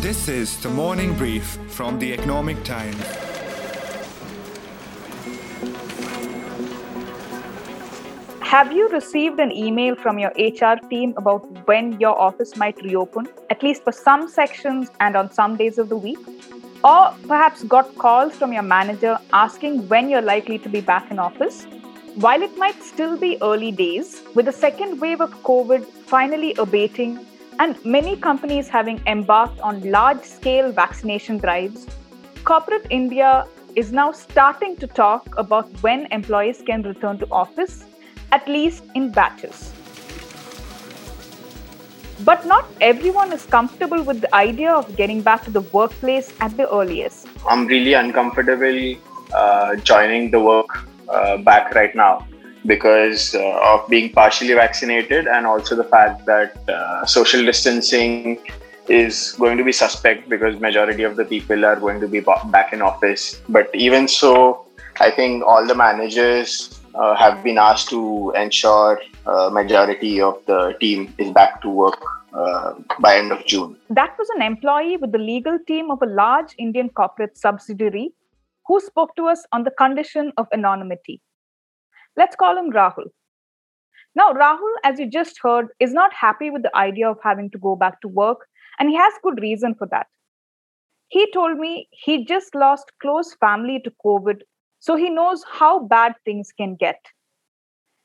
This is the morning brief from the Economic Times. Have you received an email from your HR team about when your office might reopen, at least for some sections and on some days of the week? Or perhaps got calls from your manager asking when you're likely to be back in office? While it might still be early days, with the second wave of COVID finally abating and many companies having embarked on large scale vaccination drives, corporate India is now starting to talk about when employees can return to office, at least in batches. But not everyone is comfortable with the idea of getting back to the workplace at the earliest. I'm really uncomfortable uh, joining the work uh, back right now because uh, of being partially vaccinated and also the fact that uh, social distancing is going to be suspect because majority of the people are going to be back in office. But even so i think all the managers uh, have been asked to ensure uh, majority of the team is back to work uh, by end of june. That was an employee with the legal team of a large indian corporate subsidiary who spoke to us on the condition of anonymity Let's call him Rahul. Now, Rahul, as you just heard, is not happy with the idea of having to go back to work, and he has good reason for that. He told me he just lost close family to COVID, so he knows how bad things can get.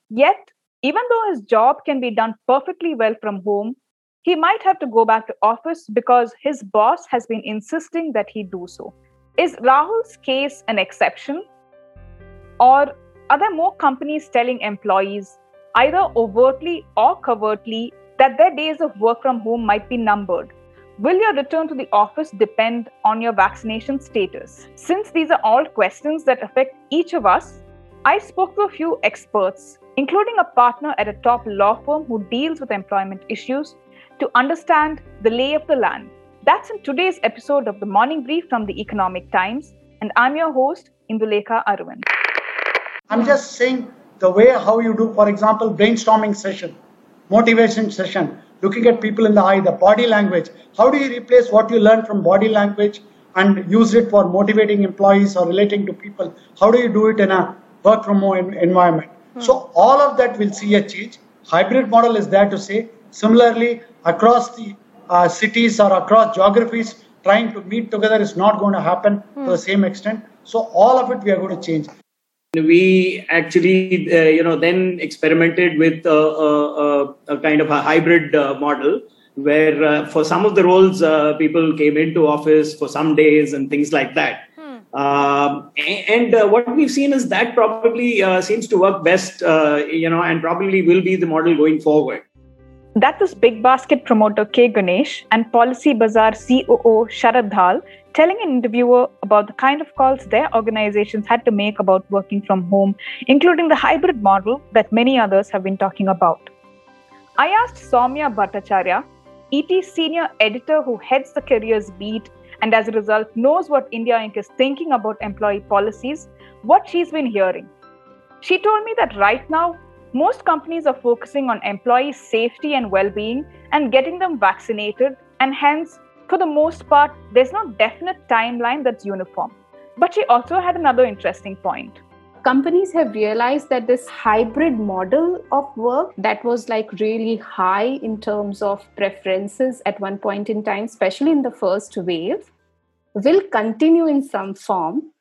Yet, even though his job can be done perfectly well from home, he might have to go back to office because his boss has been insisting that he do so. Is Rahul's case an exception? Or are there more companies telling employees, either overtly or covertly, that their days of work from home might be numbered? Will your return to the office depend on your vaccination status? Since these are all questions that affect each of us, I spoke to a few experts, including a partner at a top law firm who deals with employment issues, to understand the lay of the land. That's in today's episode of the Morning Brief from the Economic Times, and I'm your host, Indulekha Arvind. I'm just saying the way how you do, for example, brainstorming session, motivation session, looking at people in the eye, the body language. How do you replace what you learn from body language and use it for motivating employees or relating to people? How do you do it in a work from home environment? Hmm. So all of that will see a change. Hybrid model is there to say. Similarly, across the uh, cities or across geographies, trying to meet together is not going to happen hmm. to the same extent. So all of it we are going to change we actually uh, you know then experimented with a, a, a kind of a hybrid uh, model where uh, for some of the roles uh, people came into office for some days and things like that hmm. um, and uh, what we've seen is that probably uh, seems to work best you know and probably will be the model going forward that was Big Basket promoter K. Ganesh and Policy Bazaar COO Sharad Dhall telling an interviewer about the kind of calls their organizations had to make about working from home, including the hybrid model that many others have been talking about. I asked Saumya Bhattacharya, ET's senior editor who heads the careers beat and as a result knows what India Inc. is thinking about employee policies, what she's been hearing. She told me that right now, most companies are focusing on employee safety and well being and getting them vaccinated, and hence for the most part, there's no definite timeline that's uniform. But she also had another interesting point. Companies have realized that this hybrid model of work that was like really high in terms of preferences at one point in time, especially in the first wave, will continue in some form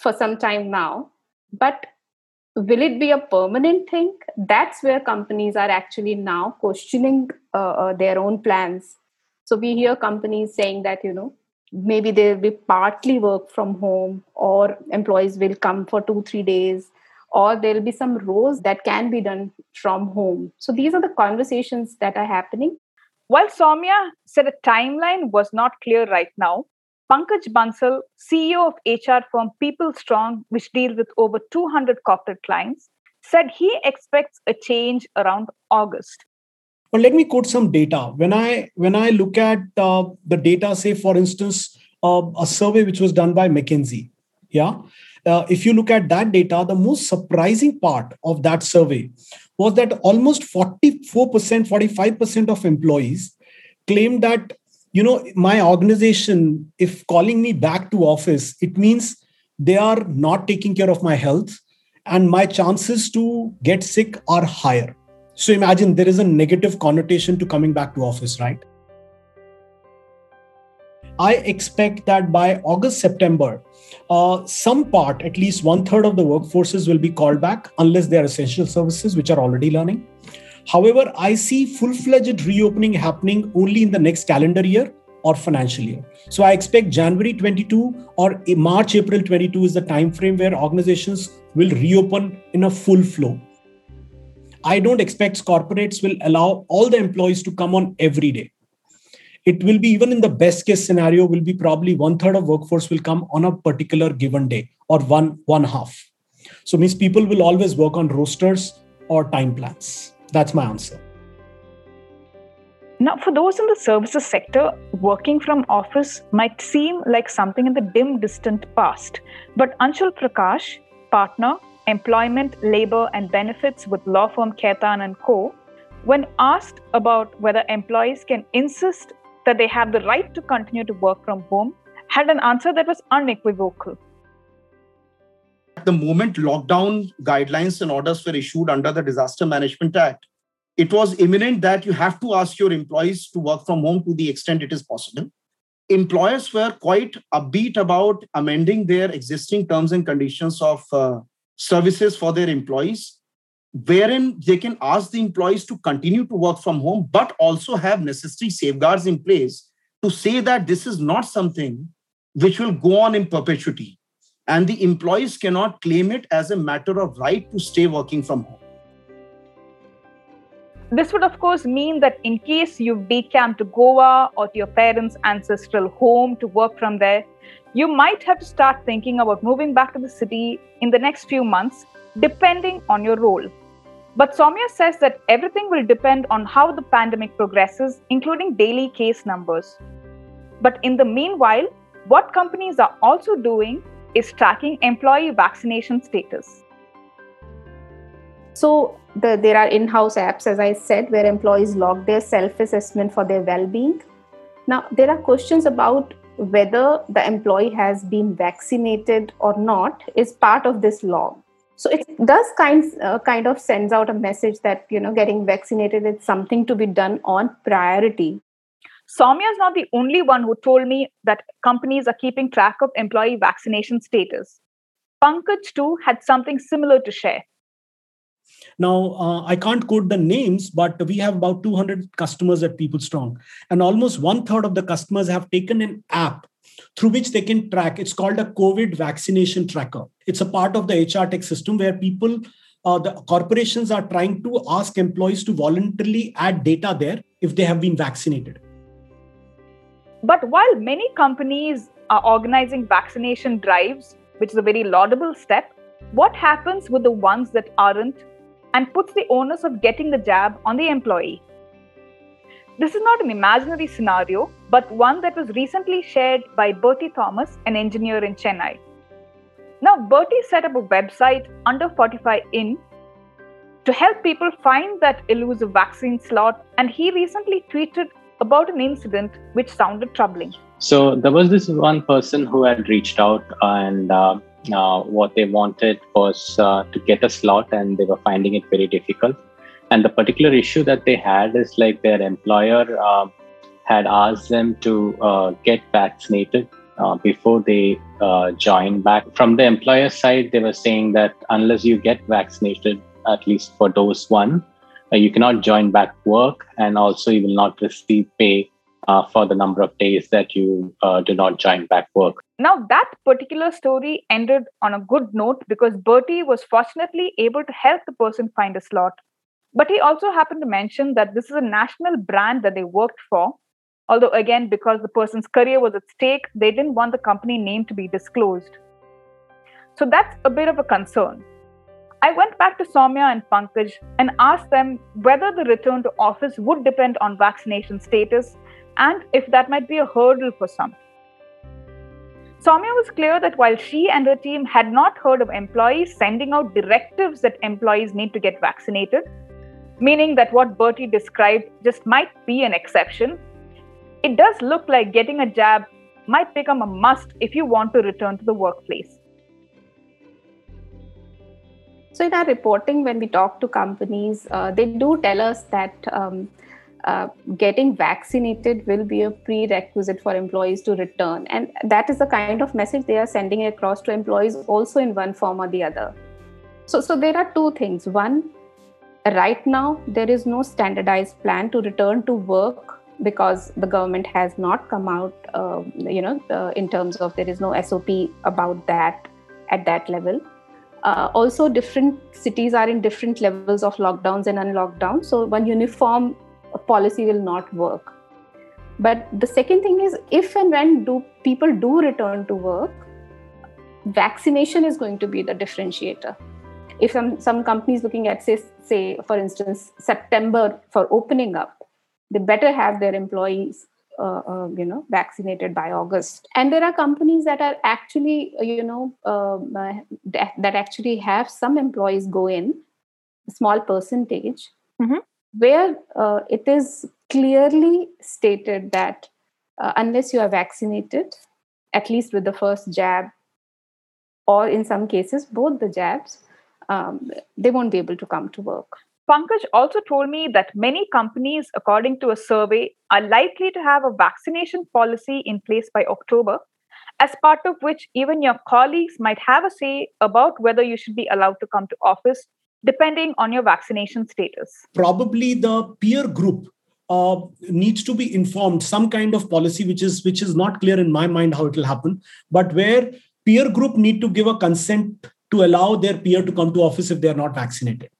for some time now. But will it be a permanent thing? That's where companies are actually now questioning uh, uh, their own plans so we hear companies saying that, you know, maybe they'll be partly work from home or employees will come for two, three days or there'll be some roles that can be done from home. So these are the conversations that are happening. While Saumya said a timeline was not clear right now, Pankaj Bansal, CEO of HR firm People Strong, which deals with over 200 corporate clients, said he expects a change around August. But let me quote some data. When I when I look at uh, the data, say for instance, uh, a survey which was done by McKinsey, yeah. Uh, if you look at that data, the most surprising part of that survey was that almost 44%, 45% of employees claimed that you know my organization if calling me back to office it means they are not taking care of my health and my chances to get sick are higher. So imagine there is a negative connotation to coming back to office right? I expect that by august september uh, some part at least one third of the workforces will be called back unless they are essential services which are already learning However, I see full fledged reopening happening only in the next calendar year or financial year. So I expect January 22 or March, April 22 is the time frame where organizations will reopen in a full flow. I don't expect corporates will allow all the employees to come on every day. It will be even in the best case scenario, will be probably one third of workforce will come on a particular given day or one one half. So means people will always work on rosters or time plans. That's my answer. Now, for those in the services sector, working from office might seem like something in the dim, distant past. But Anshul Prakash, partner, employment, labor, and benefits with law firm Khaitan and Co., when asked about whether employees can insist that they have the right to continue to work from home, had an answer that was unequivocal. At the moment lockdown guidelines and orders were issued under the Disaster Management Act, it was imminent that you have to ask your employees to work from home to the extent it is possible. Employers were quite upbeat about amending their existing terms and conditions of uh, services for their employees, wherein they can ask the employees to continue to work from home, but also have necessary safeguards in place to say that this is not something which will go on in perpetuity. And the employees cannot claim it as a matter of right to stay working from home. This would, of course, mean that in case you've decamped to Goa or to your parents' ancestral home to work from there, you might have to start thinking about moving back to the city in the next few months, depending on your role. But Saumya says that everything will depend on how the pandemic progresses, including daily case numbers. But in the meanwhile, what companies are also doing is tracking employee vaccination status. So the, there are in-house apps, as I said, where employees log their self-assessment for their well-being. Now there are questions about whether the employee has been vaccinated or not is part of this log. So it does kind uh, kind of sends out a message that you know getting vaccinated is something to be done on priority. Saumya is not the only one who told me that companies are keeping track of employee vaccination status. Pankaj too had something similar to share. Now, uh, I can't quote the names, but we have about 200 customers at People Strong, and almost one third of the customers have taken an app through which they can track. It's called a COVID vaccination tracker. It's a part of the HR tech system where people, uh, the corporations are trying to ask employees to voluntarily add data there if they have been vaccinated. But while many companies are organizing vaccination drives, which is a very laudable step, what happens with the ones that aren't and puts the onus of getting the jab on the employee. This is not an imaginary scenario, but one that was recently shared by Berty Thomas, an engineer in Chennai. Now, Berty set up a website under 45in to help people find that elusive vaccine slot, and he recently tweeted about an incident which sounded troubling. So, there was this one person who had reached out and uh, uh, what they wanted was uh, to get a slot and they were finding it very difficult and the particular issue that they had is like their employer uh, had asked them to uh, get vaccinated uh, before they join back from the employer side they were saying that unless you get vaccinated at least for dose one you cannot join back work and also you will not receive pay uh, for the number of days that you uh, do not join back work. Now, that particular story ended on a good note because Berty was fortunately able to help the person find a slot. But he also happened to mention that this is a national brand that they worked for. Although, again, because the person's career was at stake, they didn't want the company name to be disclosed. So that's a bit of a concern. I went back to Saumya and Pankaj and asked them whether the return to office would depend on vaccination status and if that might be a hurdle for some. Saumya was clear that while she and her team had not heard of employees sending out directives that employees need to get vaccinated, meaning that what Berty described just might be an exception, it does look like getting a jab might become a must if you want to return to the workplace. So, in our reporting, when we talk to companies, uh, they do tell us that um, uh, getting vaccinated will be a prerequisite for employees to return. And that is the kind of message they are sending across to employees also in one form or the other. So, so there are two things. One, right now, there is no standardized plan to return to work because the government has not come out, uh, you know, uh, in terms of there is no SOP about that at that level. Uh, also, different cities are in different levels of lockdowns and unlockdowns. So, one uniform policy will not work. But the second thing is, if and when do people do return to work, vaccination is going to be the differentiator. If some, some companies looking at say, say for instance September for opening up, they better have their employees uh, uh, you know vaccinated by august and there are companies that are actually uh, you know um, uh, that, actually have some employees go in a small percentage mm-hmm where uh, it is clearly stated that uh, unless you are vaccinated, at least with the first jab, or in some cases, both the jabs, um, they won't be able to come to work. Pankaj also told me that many companies, according to a survey, are likely to have a vaccination policy in place by October, as part of which even your colleagues might have a say about whether you should be allowed to come to office depending on your vaccination status? Probably the peer group uh, needs to be informed some kind of policy which is which is not clear in my mind how it will happen but where peer group need to give a consent to allow their peer to come to office if they are not vaccinated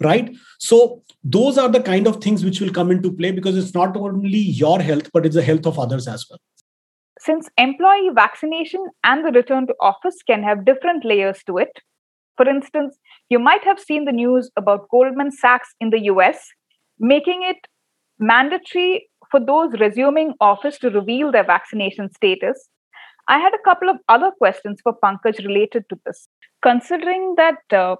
right so those are the kind of things which will come into play because it's not only your health but it's the health of others as well since employee vaccination and the return to office can have different layers to it for instance you might have seen the news about Goldman Sachs in the US making it mandatory for those resuming office to reveal their vaccination status. I had a couple of other questions for Pankaj related to this. Considering that, uh,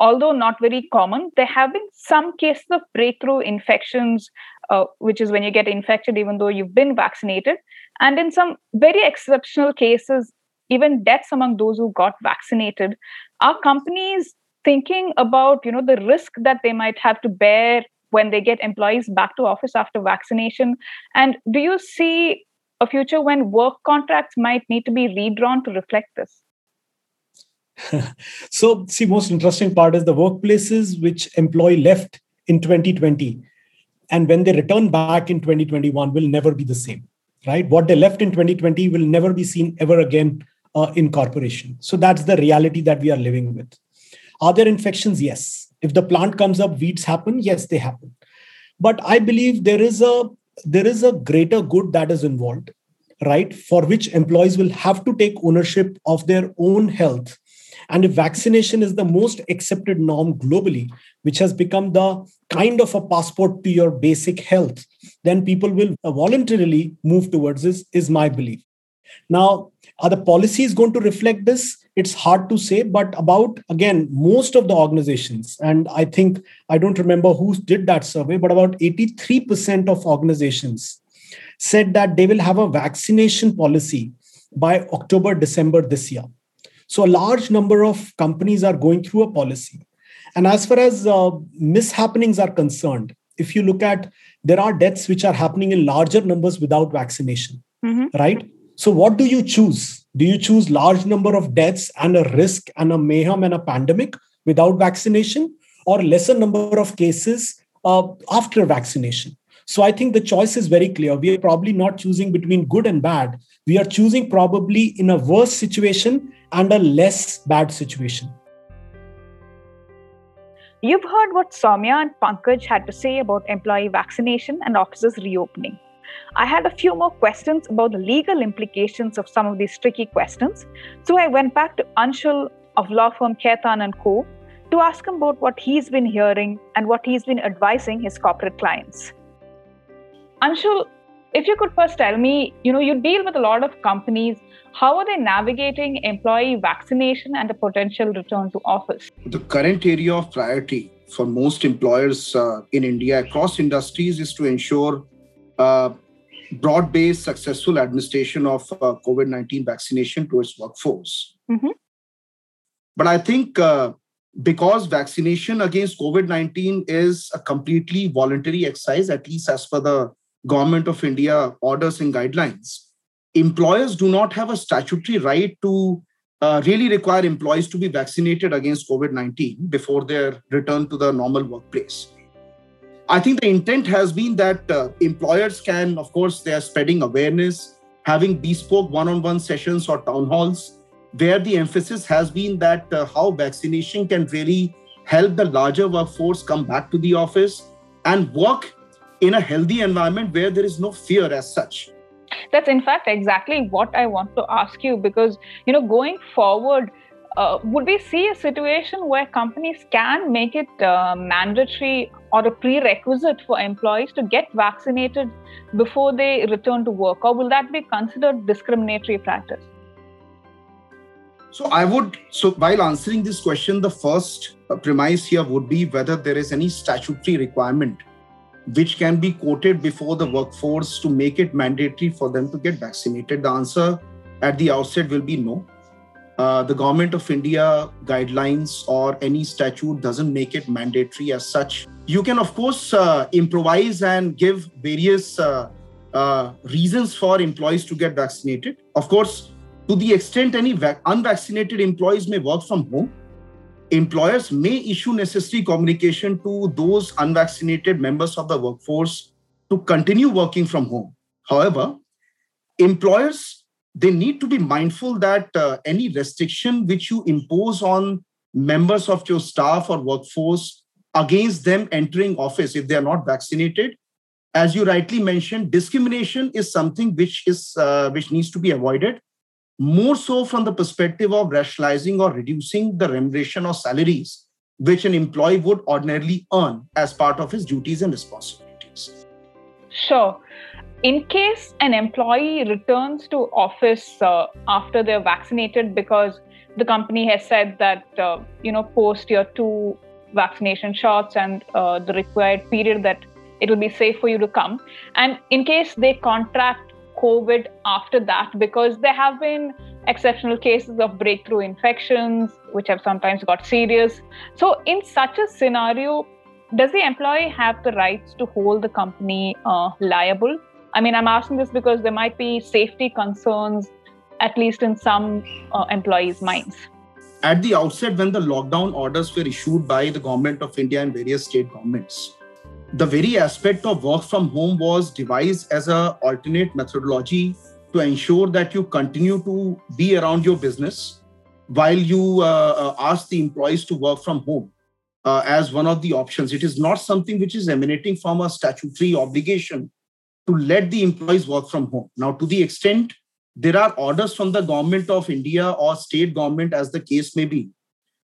although not very common, there have been some cases of breakthrough infections, uh, which is when you get infected even though you've been vaccinated. And in some very exceptional cases, even deaths among those who got vaccinated. Are companies thinking about you know the risk that they might have to bear when they get employees back to office after vaccination and do you see a future when work contracts might need to be redrawn to reflect this so see most interesting part is the workplaces which employee left in 2020 and when they return back in 2021 will never be the same right what they left in 2020 will never be seen ever again uh, in corporation so that's the reality that we are living with are there infections? Yes. If the plant comes up, weeds happen. Yes, they happen. But I believe there is a there is a greater good that is involved, right? For which employees will have to take ownership of their own health. And if vaccination is the most accepted norm globally, which has become the kind of a passport to your basic health, then people will voluntarily move towards this, is my belief. Now, are the policies going to reflect this? It's hard to say, but about, again, most of the organizations, and I think I don't remember who did that survey, but about 83% of organizations said that they will have a vaccination policy by October, December this year. So a large number of companies are going through a policy. And as far as uh, mishappenings are concerned, if you look at there are deaths which are happening in larger numbers without vaccination, mm-hmm. right? So, what do you choose? Do you choose large number of deaths and a risk and a mayhem and a pandemic without vaccination, or lesser number of cases uh, after vaccination? So, I think the choice is very clear. We are probably not choosing between good and bad. We are choosing probably in a worse situation and a less bad situation. You've heard what Saumya and Pankaj had to say about employee vaccination and offices reopening. I had a few more questions about the legal implications of some of these tricky questions. So I went back to Anshul of law firm Khaitan and Co. to ask him about what he's been hearing and what he's been advising his corporate clients. Anshul, if you could first tell me, you know, you deal with a lot of companies. How are they navigating employee vaccination and a potential return to office? The current area of priority for most employers uh, in India across industries is to ensure uh, broad based successful administration of uh, COVID 19 vaccination to its workforce. Mm-hmm. But I think uh, because vaccination against COVID 19 is a completely voluntary exercise, at least as per the Government of India orders and guidelines, employers do not have a statutory right to uh, really require employees to be vaccinated against COVID 19 before their return to the normal workplace. I think the intent has been that uh, employers can, of course, they are spreading awareness, having bespoke one on one sessions or town halls, where the emphasis has been that uh, how vaccination can really help the larger workforce come back to the office and work in a healthy environment where there is no fear as such. That's in fact exactly what I want to ask you because, you know, going forward, uh, would we see a situation where companies can make it uh, mandatory or a prerequisite for employees to get vaccinated before they return to work, or will that be considered discriminatory practice? So, I would, so while answering this question, the first uh, premise here would be whether there is any statutory requirement which can be quoted before the workforce to make it mandatory for them to get vaccinated. The answer at the outset will be no uh, the government of India guidelines or any statute doesn't make it mandatory as such. You can, of course, uh, improvise and give various uh, uh reasons for employees to get vaccinated. Of course, to the extent any vac- unvaccinated employees may work from home, employers may issue necessary communication to those unvaccinated members of the workforce to continue working from home. However, employers they need to be mindful that uh, any restriction which you impose on members of your staff or workforce against them entering office if they are not vaccinated as you rightly mentioned discrimination is something which is uh, which needs to be avoided more so from the perspective of rationalizing or reducing the remuneration or salaries which an employee would ordinarily earn as part of his duties and responsibilities. Sure. In case an employee returns to office uh, after they're vaccinated because the company has said that uh, you know post your two vaccination shots and uh, the required period that it will be safe for you to come. And in case they contract covid after that because there have been exceptional cases of breakthrough infections which have sometimes got serious so in such a scenario does the employee have the rights to hold the company uh, liable I mean, I'm asking this because there might be safety concerns, at least in some uh, employees' minds. At the outset, when the lockdown orders were issued by the government of India and various state governments, the very aspect of work from home was devised as an alternate methodology to ensure that you continue to be around your business while you uh, uh ask the employees to work from home uh, as one of the options. It is not something which is emanating from a statutory obligation to let the employees work from home. Now, to the extent there are orders from the government of India or state government, as the case may be,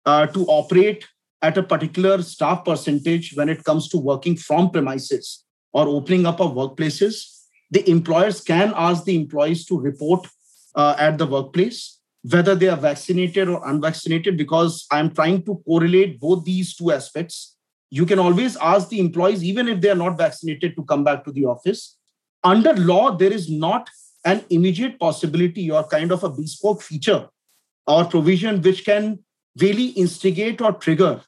uh, to operate at a particular staff percentage when it comes to working from premises or opening up of workplaces, the employers can ask the employees to report uh, at the workplace whether they are vaccinated or unvaccinated because i'm trying to correlate both these two aspects. You can always ask the employees even if they are not vaccinated to come back to the office. Under law, there is not an immediate possibility or kind of a bespoke feature or provision which can really instigate or trigger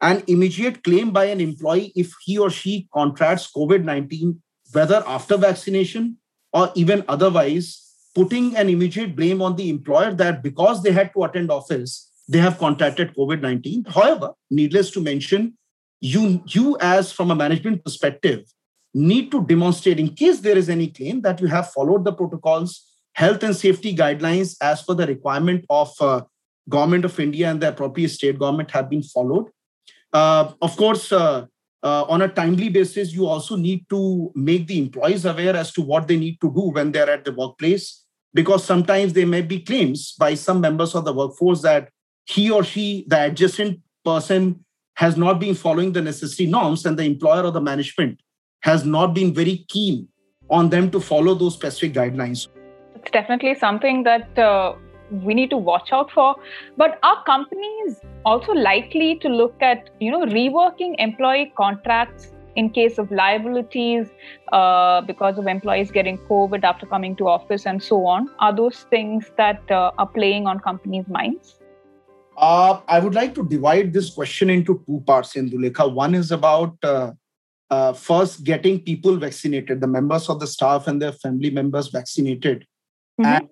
an immediate claim by an employee if he or she contracts COVID 19, whether after vaccination or even otherwise, putting an immediate blame on the employer that because they had to attend office, they have contracted COVID 19. However, needless to mention, you, you as from a management perspective, need to demonstrate in case there is any claim that you have followed the protocols health and safety guidelines as per the requirement of uh, government of india and the appropriate state government have been followed of course uh, uh on a timely basis you also need to make the employees aware as to what they need to do when they're at the workplace because sometimes there may be claims by some members of the workforce that he or she the adjacent person has not been following the necessary norms and the employer or the management has not been very keen on them to follow those specific guidelines. It's definitely something that uh, we need to watch out for. But are companies also likely to look at, you know, reworking employee contracts in case of liabilities uh, because of employees getting COVID after coming to office and so on? Are those things that uh, are playing on companies' minds? Uh, I would like to divide this question into two parts, Indulekha. One is about uh, uh, first getting people vaccinated, the members of the staff and their family members vaccinated. Mm-hmm. And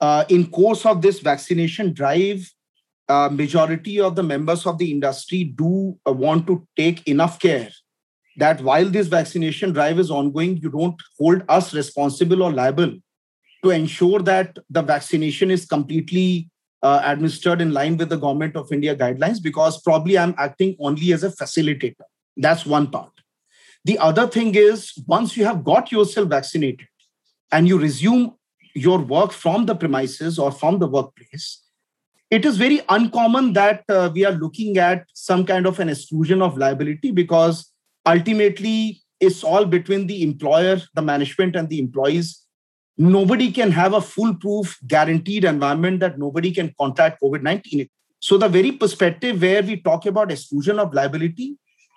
uh, in course of this vaccination drive, uh, majority of the members of the industry do uh, want to take enough care that while this vaccination drive is ongoing, you don't hold us responsible or liable to ensure that the vaccination is completely uh, administered in line with the government of India guidelines because probably I'm acting only as a facilitator. That's one part. The other thing is once you have got yourself vaccinated and you resume your work from the premises or from the workplace, it is very uncommon that uh, we are looking at some kind of an exclusion of liability because ultimately it's all between the employer, the management, and the employees. Nobody can have a foolproof guaranteed environment that nobody can contract covid-19 so the very perspective where we talk about exclusion of liability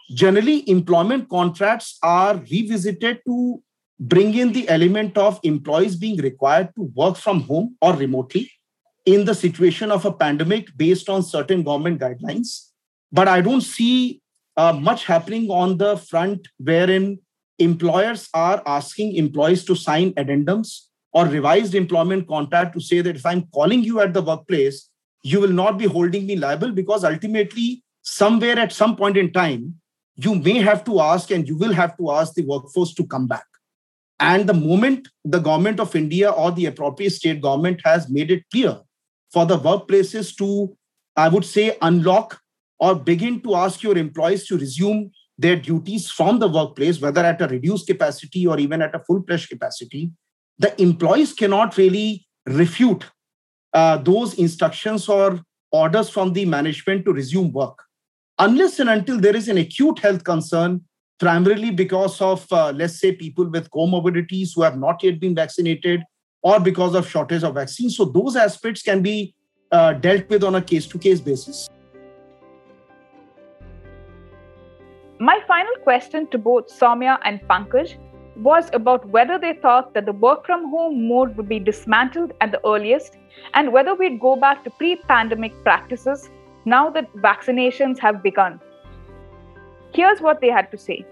generally employment contracts are revisited to bring in the element of employees being required to work from home or remotely in the situation of a pandemic based on certain government guidelines but i don't see uh, much happening on the front wherein employers are asking employees to sign addendums or revised employment contract to say that if I'm calling you at the workplace, you will not be holding me liable because ultimately, somewhere at some point in time, you may have to ask and you will have to ask the workforce to come back. And the moment the government of India or the appropriate state government has made it clear for the workplaces to, I would say, unlock or begin to ask your employees to resume their duties from the workplace, whether at a reduced capacity or even at a full fledged capacity, the employees cannot really refute uh, those instructions or orders from the management to resume work. Unless and until there is an acute health concern primarily because of uh, let's say people with comorbidities who have not yet been vaccinated or because of shortage of vaccines so those aspects can be uh, dealt with on a case to case basis my final question to both Saumya and Pankaj was about whether they thought that the work from home mode would be dismantled at the earliest and whether we'd go back to pre pandemic practices now that vaccinations have begun. Here's what they had to say.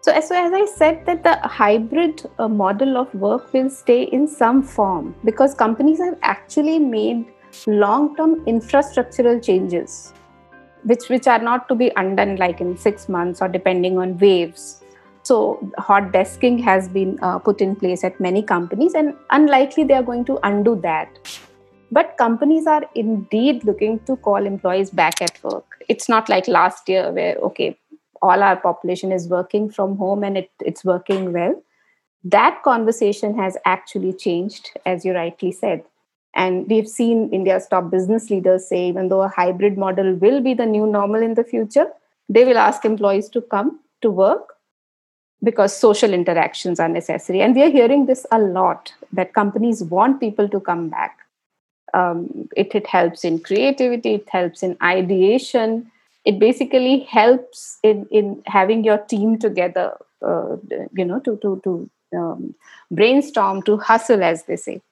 So, as, I said, that the hybrid uh, model of work will stay in some form because companies have actually made long term infrastructural changes, which, which are not to be undone like in six months or depending on waves. So, hot desking has been uh, put in place at many companies, and unlikely they are going to undo that. But companies are indeed looking to call employees back at work. It's not like last year where, okay, all our population is working from home and it, it's working well. That conversation has actually changed, as you rightly said. And we've seen India's top business leaders say, even though a hybrid model will be the new normal in the future, they will ask employees to come to work because social interactions are necessary. And we are hearing this a lot that companies want people to come back. Um, it, it helps in creativity, it helps in ideation. It basically helps in, in having your team together, uh, you know, to, to, to um, brainstorm, to hustle, as they say.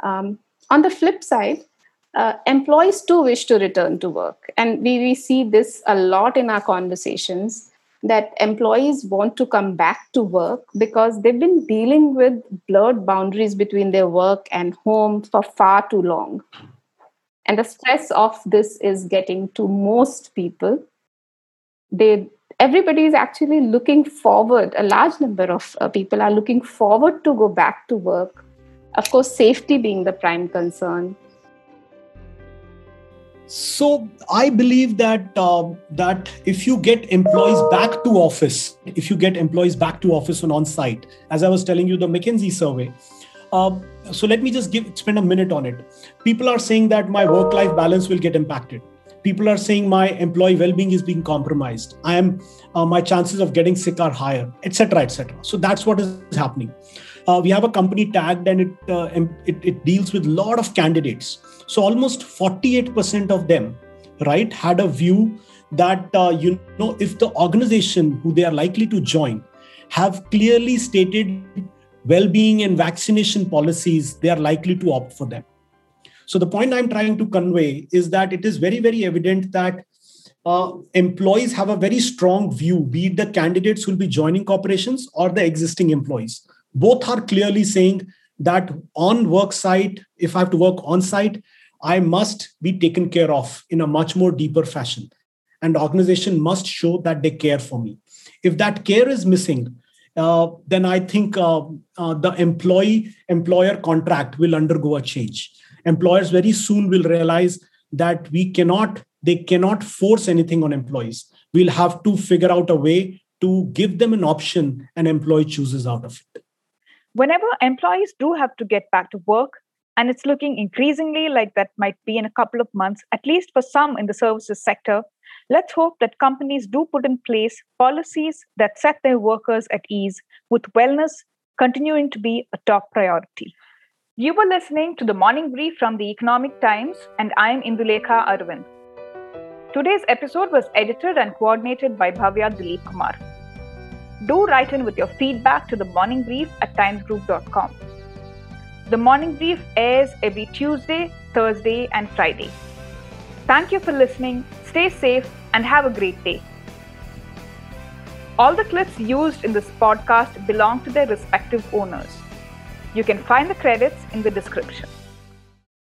Um, on the flip side, uh, employees too wish to return to work. And we, we see this a lot in our conversations that employees want to come back to work because they've been dealing with blurred boundaries between their work and home for far too long. And the stress of this is getting to most people. They everybody is actually looking forward a large number of uh, people are looking forward to go back to work of course safety being the prime concern so I believe that uh, that if you get employees back to office, if you get employees back to office and on site, as I was telling you, the McKinsey survey. Uh, so let me just give spend a minute on it. People are saying that my work-life balance will get impacted. People are saying my employee well-being is being compromised. I am uh, my chances of getting sick are higher, etc., etc. So that's what is happening. Uh, we have a company tagged and it, uh, it, it deals with a lot of candidates so almost 48% of them right had a view that uh, you know if the organization who they are likely to join have clearly stated well-being and vaccination policies they are likely to opt for them. So the point i'm trying to convey is that it is very very evident that uh, employees have a very strong view be it the candidates who will be joining corporations or the existing employees. Both are clearly saying that on work site if i have to work on site i must be taken care of in a much more deeper fashion. And organization must show that they care for me. If that care is missing then i think uh, uh, the employee employer contract will undergo a change. Employers very soon will realize that we cannot they cannot force anything on employees. We'll have to figure out a way to give them an option an employee chooses out of it. Whenever employees do have to get back to work, and it's looking increasingly like that might be in a couple of months, at least for some in the services sector, let's hope that companies do put in place policies that set their workers at ease, with wellness continuing to be a top priority. You were listening to the morning brief from the Economic Times, and I'm Indulekha Arvind. Today's episode was edited and coordinated by Bhavya Dilip Kumar do write in with your feedback to the morning brief at timesgroup.com. The morning brief airs every Tuesday, Thursday, and Friday. Thank you for listening, stay safe, and have a great day. All the clips used in this podcast belong to their respective owners. You can find the credits in the description.